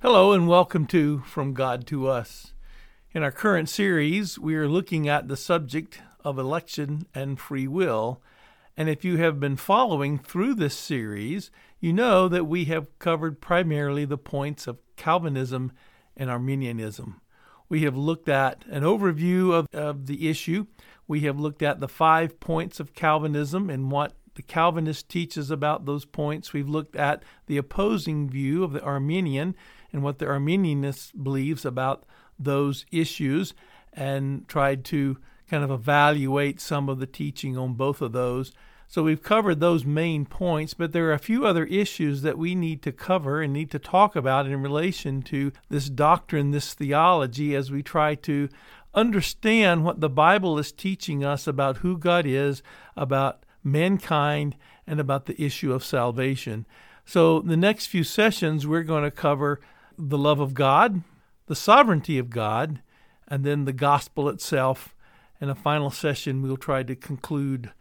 Hello, and welcome to From God to Us. In our current series, we are looking at the subject of election and free will. And if you have been following through this series, you know that we have covered primarily the points of Calvinism and Arminianism. We have looked at an overview of, of the issue. We have looked at the five points of Calvinism and what the Calvinist teaches about those points. We've looked at the opposing view of the Arminian and what the Arminianist believes about those issues and tried to kind of evaluate some of the teaching on both of those. So we've covered those main points, but there are a few other issues that we need to cover and need to talk about in relation to this doctrine, this theology, as we try to understand what the Bible is teaching us about who God is, about mankind, and about the issue of salvation. So, the next few sessions, we're going to cover the love of God, the sovereignty of God, and then the gospel itself. In a final session, we'll try to conclude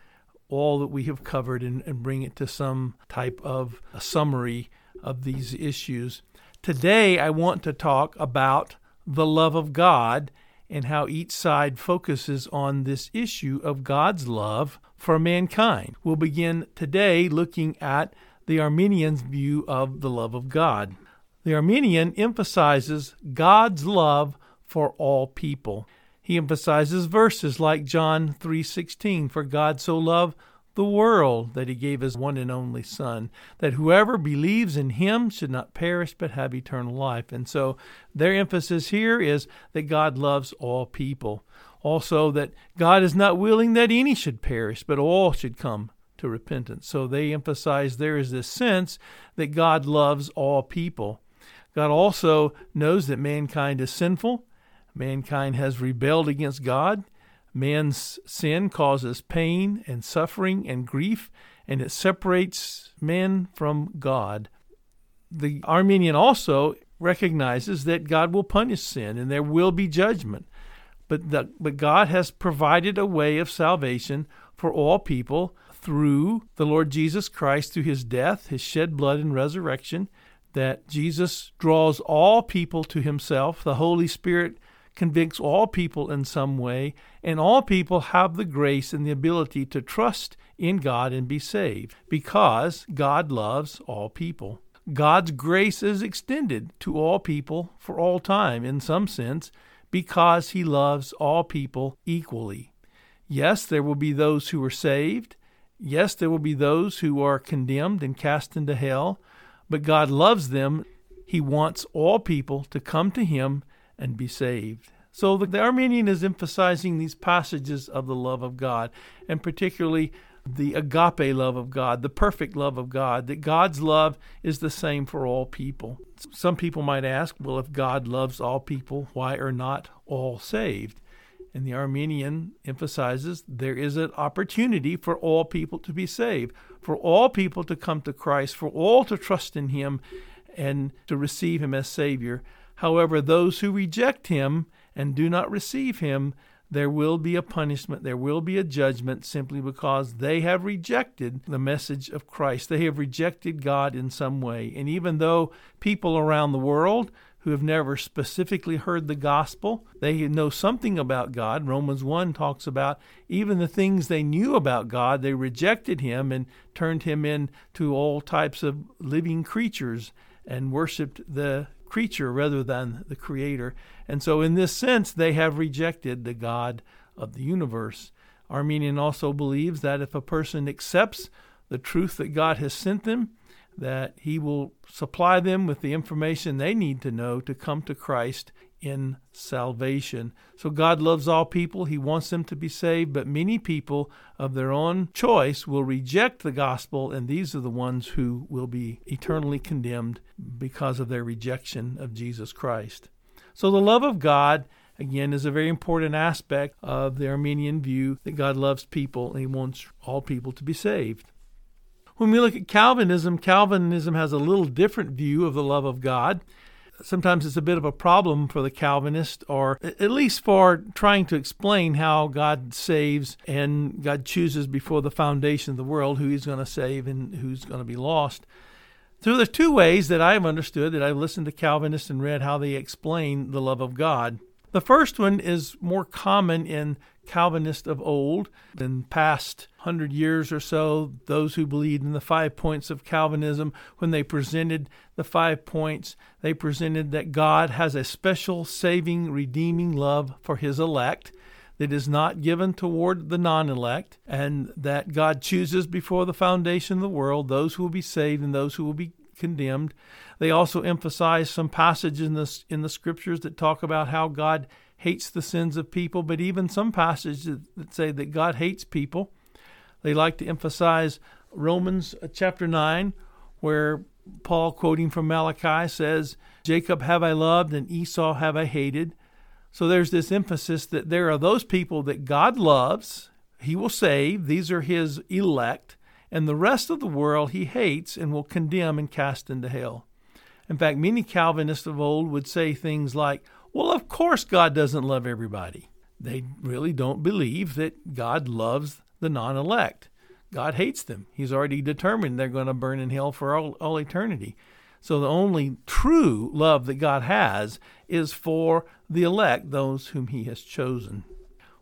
all that we have covered and, and bring it to some type of a summary of these issues. Today, I want to talk about the love of God and how each side focuses on this issue of God's love for mankind. We'll begin today looking at the Arminian's view of the love of God. The Arminian emphasizes God's love for all people. He emphasizes verses like John 3:16, for God so loved the world that he gave his one and only son that whoever believes in him should not perish but have eternal life. And so their emphasis here is that God loves all people. Also that God is not willing that any should perish but all should come to repentance. So they emphasize there is this sense that God loves all people. God also knows that mankind is sinful. Mankind has rebelled against God. Man's sin causes pain and suffering and grief, and it separates man from God. The Arminian also recognizes that God will punish sin and there will be judgment. But, the, but God has provided a way of salvation for all people through the Lord Jesus Christ, through his death, his shed blood, and resurrection that Jesus draws all people to himself. The Holy Spirit convicts all people in some way, and all people have the grace and the ability to trust in God and be saved because God loves all people. God's grace is extended to all people for all time in some sense because he loves all people equally. Yes, there will be those who are saved. Yes, there will be those who are condemned and cast into hell but God loves them. He wants all people to come to Him and be saved. So the, Arminian is emphasizing these passages of the love of God, and particularly the agape love of God, the perfect love of God, that God's love is the same for all people. Some people might ask, well, if God loves all people, why are not all saved? And the Arminian emphasizes there is an opportunity for all people to be saved, for all people to come to Christ, for all to trust in Him and to receive Him as Savior. However, those who reject Him and do not receive Him, there will be a punishment, there will be a judgment simply because they have rejected the message of Christ. They have rejected God in some way. And even though people around the world who have never specifically heard the gospel. They know something about God. Romans 1 talks about even the things they knew about God, they rejected him and turned him into all types of living creatures and worshiped the creature rather than the creator. And so, in this sense, they have rejected the God of the universe. Arminian also believes that if a person accepts the truth that God has sent them, that He will supply them with the information they need to know to come to Christ in salvation. So God loves all people. He wants them to be saved, but many people of their own choice will reject the gospel, and these are the ones who will be eternally condemned because of their rejection of Jesus Christ. So the love of God again is a very important aspect of the Arminian view that God loves people and he wants all people to be saved. When we look at Calvinism, Calvinism has a little different view of the love of God. Sometimes it's a bit of a problem for the Calvinist, or at least for trying to explain how God saves and God chooses before the foundation of the world who He's going to save and who's going to be lost. So there's two ways that I've understood that I've listened to Calvinists and read how they explain the love of God. The first one is more common in Calvinists of old. In past hundred years or so, those who believed in the five points of Calvinism, when they presented the five points, they presented that God has a special saving, redeeming love for his elect that is not given toward the non elect, and that God chooses before the foundation of the world those who will be saved and those who will be condemned. They also emphasize some passages in the, in the scriptures that talk about how God hates the sins of people, but even some passages that say that God hates people. They like to emphasize Romans uh, chapter 9, where Paul, quoting from Malachi, says, Jacob have I loved and Esau have I hated. So there's this emphasis that there are those people that God loves, He will save, these are His elect, and the rest of the world He hates and will condemn and cast into hell. In fact, many Calvinists of old would say things like, Well, of course God doesn't love everybody. They really don't believe that God loves the non elect. God hates them. He's already determined they're going to burn in hell for all, all eternity. So the only true love that God has is for the elect, those whom He has chosen.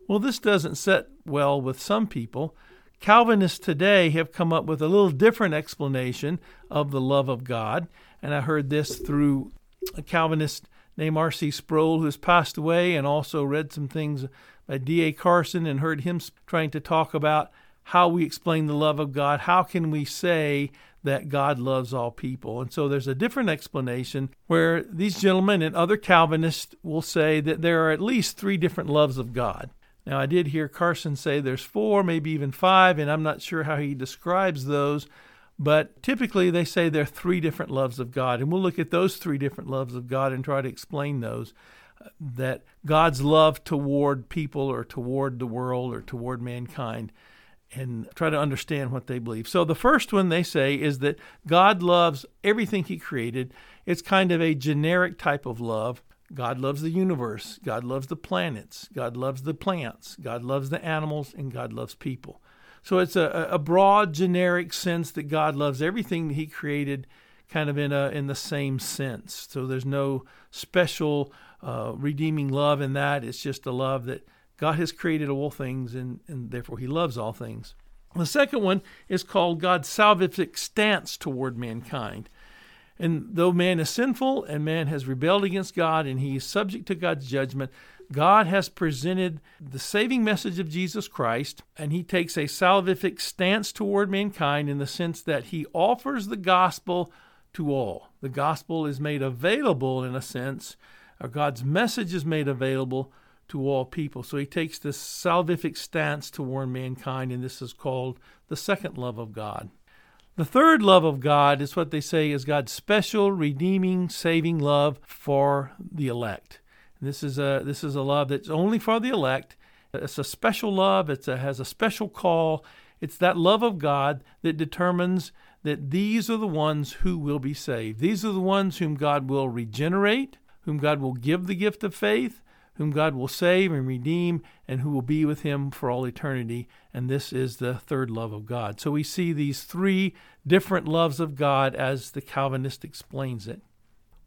Well, this doesn't sit well with some people. Calvinists today have come up with a little different explanation of the love of God, and I heard this through a Calvinist named R.C. Sproul, who has passed away, and also read some things by D.A. Carson and heard him trying to talk about how we explain the love of God. How can we say that God loves all people? And so there's a different explanation where these gentlemen and other Calvinists will say that there are at least three different loves of God. Now, I did hear Carson say there's four, maybe even five, and I'm not sure how he describes those, but typically they say there are three different loves of God. And we'll look at those three different loves of God and try to explain those. Uh, that God's love toward people or toward the world or toward mankind and try to understand what they believe. So the first one they say is that God loves everything he created. It's kind of a generic type of love. God loves the universe. God loves the planets. God loves the plants. God loves the animals, and God loves people. So it's a, a broad, generic sense that God loves everything that He created, kind of in a in the same sense. So there's no special uh, redeeming love in that. It's just a love that God has created all things, and, and therefore He loves all things. The second one is called God's salvific stance toward mankind. And though man is sinful and man has rebelled against God and he is subject to God's judgment, God has presented the saving message of Jesus Christ, and he takes a salvific stance toward mankind in the sense that he offers the gospel to all. The gospel is made available, in a sense, or God's message is made available to all people. So he takes this salvific stance toward mankind, and this is called the second love of God. The third love of God is what they say is God's special, redeeming, saving love for the elect. This is a this is a love that's only for the elect. It's a special love. It has a special call. It's that love of God that determines that these are the ones who will be saved. These are the ones whom God will regenerate, whom God will give the gift of faith, whom God will save and redeem, and who will be with him for all eternity. And this is the third love of God. So we see these three different loves of God as the Calvinist explains it.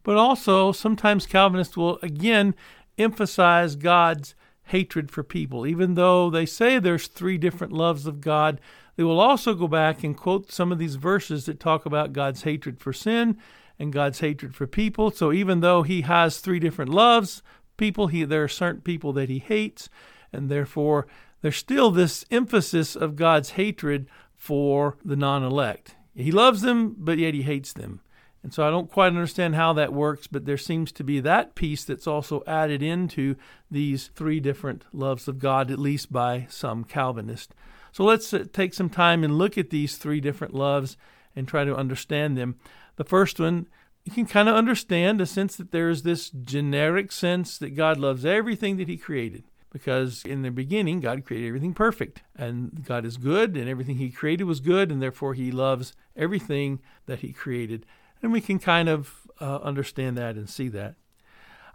But also, sometimes Calvinists will again emphasize God's hatred for people. Even though they say there's three different loves of God, they will also go back and quote some of these verses that talk about God's hatred for sin and God's hatred for people. So even though he has three different loves, people. He, there are certain people that he hates, and therefore there's still this emphasis of God's hatred for the non elect. He loves them, but yet he hates them. And so I don't quite understand how that works, but there seems to be that piece that's also added into these three different loves of God, at least by some Calvinists. So let's uh, take some time and look at these three different loves and try to understand them. The first one you can kind of understand the sense that there's this generic sense that God loves everything that He created. Because in the beginning, God created everything perfect. And God is good, and everything He created was good, and therefore He loves everything that He created. And we can kind of uh, understand that and see that.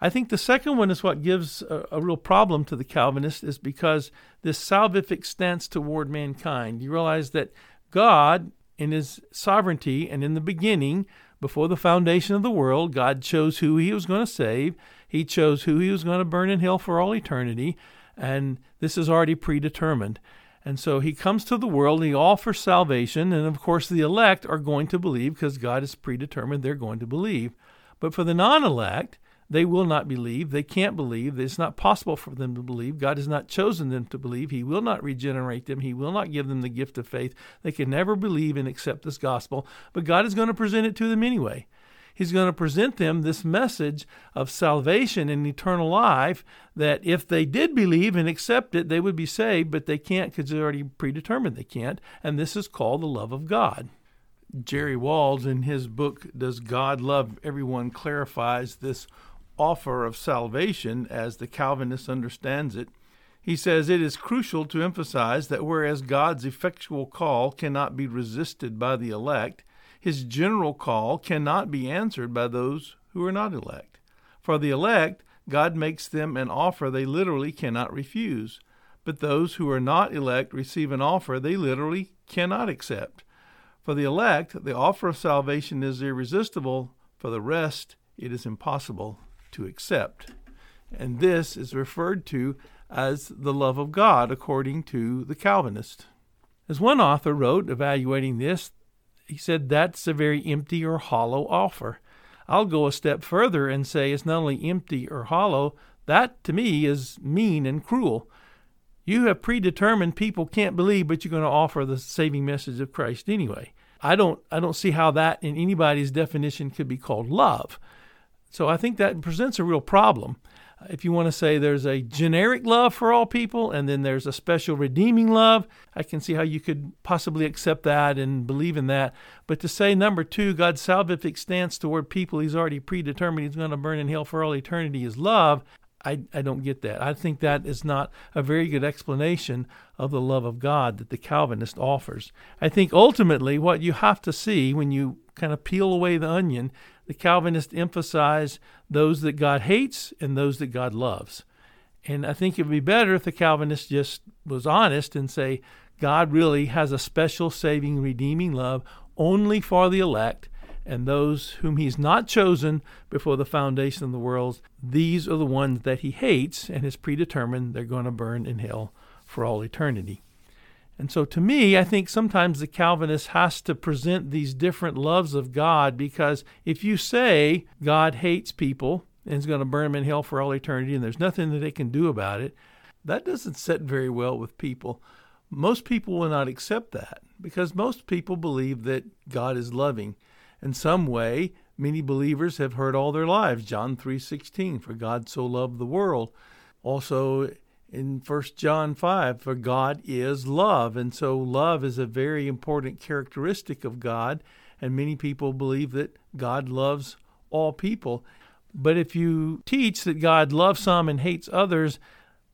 I think the second one is what gives a, a, real problem to the Calvinist is because this salvific stance toward mankind. You realize that God, in His sovereignty and in the beginning, Before the foundation of the world, God chose who he was going to save. He chose who he was going to burn in hell for all eternity. And this is already predetermined. And so he comes to the world and he offers salvation. And of course, the elect are going to believe because God has predetermined they're going to believe. But for the non elect, they will not believe. They can't believe. It's not possible for them to believe. God has not chosen them to believe. He will not regenerate them. He will not give them the gift of faith. They can never believe and accept this gospel, but God is going to present it to them anyway. He's going to present them this message of salvation and eternal life that if they did believe and accept it, they would be saved, but they can't because they're already predetermined they can't. And this is called the love of God. Jerry Walls, in his book, Does God Love Everyone, clarifies this offer of salvation as the Calvinist understands it. He says it is crucial to emphasize that whereas God's effectual call cannot be resisted by the elect, his general call cannot be answered by those who are not elect. For the elect, God makes them an offer they literally cannot refuse. But those who are not elect receive an offer they literally cannot accept. For the elect, the offer of salvation is irresistible. For the rest, it is impossible to accept. And this is referred to as the love of God, according to the Calvinist. As one author wrote, evaluating this, he said that's a very empty or hollow offer. I'll go a step further and say it's not only empty or hollow, that to me is mean and cruel. You have predetermined people can't believe, but you're going to offer the saving message of Christ anyway. I don't I don't see how that in anybody's definition could be called love. So I think that presents a real problem if you want to say there's a generic love for all people and then there's a special redeeming love, I can see how you could possibly accept that and believe in that. But to say, number two, God's salvific stance toward people he's already predetermined he's going to burn in hell for all eternity is love, I, I don't get that. I think that is not a very good explanation of the love of God that the Calvinist offers. I think ultimately what you have to see when you kind of peel away the onion the Calvinists emphasize those that God hates and those that God loves. And I think it would be better if the Calvinist just was honest and say, God really has a special saving, redeeming love only for the elect and those whom he's not chosen before the foundation of the world. These are the ones that he hates and has predetermined they're going to burn in hell for all eternity. And so, to me, I think sometimes the Calvinist has to present these different loves of God because if you say God hates people and is going to burn them in hell for all eternity and there's nothing that they can do about it, that doesn't sit very well with people. Most people will not accept that because most people believe that God is loving. In some way, many believers have heard all their lives John 3:16 for God so loved the world. Also in First John 5 for God is love. And so love is a very important characteristic of God and many people believe that God loves all people. But if you teach that God loves some and hates others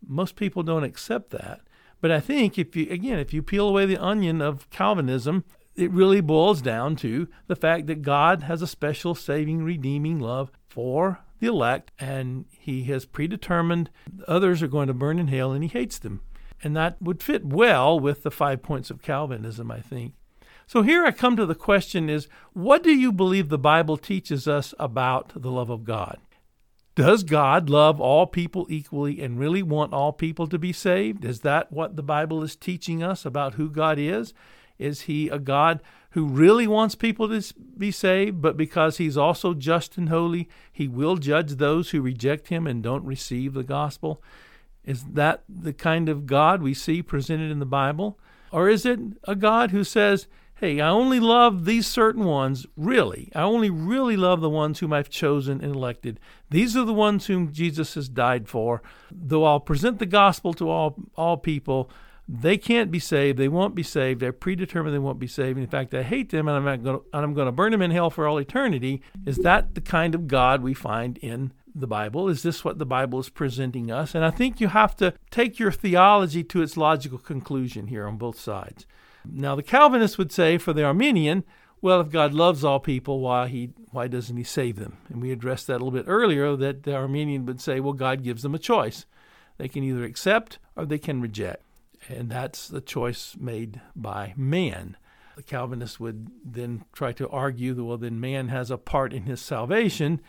most people don't accept that. But I think if you again if you peel away the onion of Calvinism it really boils down to the fact that God has a special saving redeeming love for the elect, and he has predetermined others are going to burn in hell, and he hates them. And that would fit well with the five points of Calvinism, I think. So here I come to the question is what do you believe the Bible teaches us about the love of God? Does God love all people equally and really want all people to be saved? Is that what the Bible is teaching us about who God is? Is he a God who really wants people to be saved, but because he's also just and holy, he will judge those who reject him and don't receive the gospel? Is that the kind of God we see presented in the Bible? Or is it a God who says, hey, I only love these certain ones, really. I only really love the ones whom I've chosen and elected. These are the ones whom Jesus has died for. Though I'll present the gospel to all, all people, they can't be saved. They won't be saved. They're predetermined they won't be saved. In fact, I hate them, and I'm not going to, and I'm going to burn them in hell for all eternity. Is that the kind of God we find in the Bible? Is this what the Bible is presenting us? And I think you have to take your theology to its logical conclusion here on both sides. Now, the Calvinist would say for the Arminian, well, if God loves all people, why he why doesn't he save them? And we addressed that a little bit earlier that the Arminian would say, well, God gives them a choice. They can either accept or they can reject and that's the choice made by man. The Calvinists would then try to argue that, well, then man has a part in his salvation.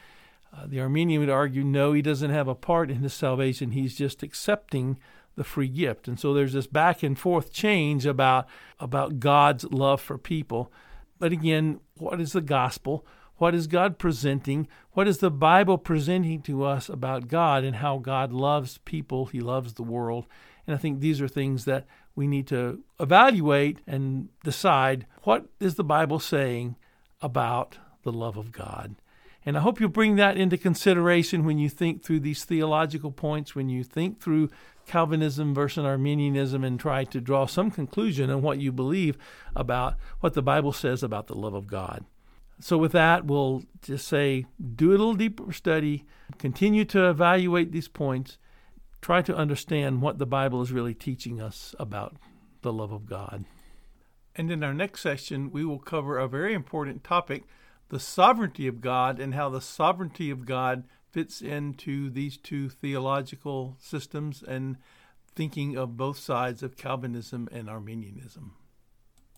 Uh, the Arminian would argue, no, he doesn't have a part in his salvation. He's just accepting the free gift. And so there's this back and forth change about about God's love for people. But again, what is the gospel? What is God presenting? What is the Bible presenting to us about God and how God loves people? He loves the world. And I think these are things that we need to evaluate and decide what is the Bible saying about the love of God. And I hope you'll bring that into consideration when you think through these theological points, when you think through Calvinism versus Arminianism, and try to draw some conclusion on what you believe about what the Bible says about the love of God. So, with that, we'll just say do a little deeper study, continue to evaluate these points, try to understand what the Bible is really teaching us about the love of God. And in our next session, we will cover a very important topic the sovereignty of God and how the sovereignty of God fits into these two theological systems and thinking of both sides of Calvinism and Arminianism.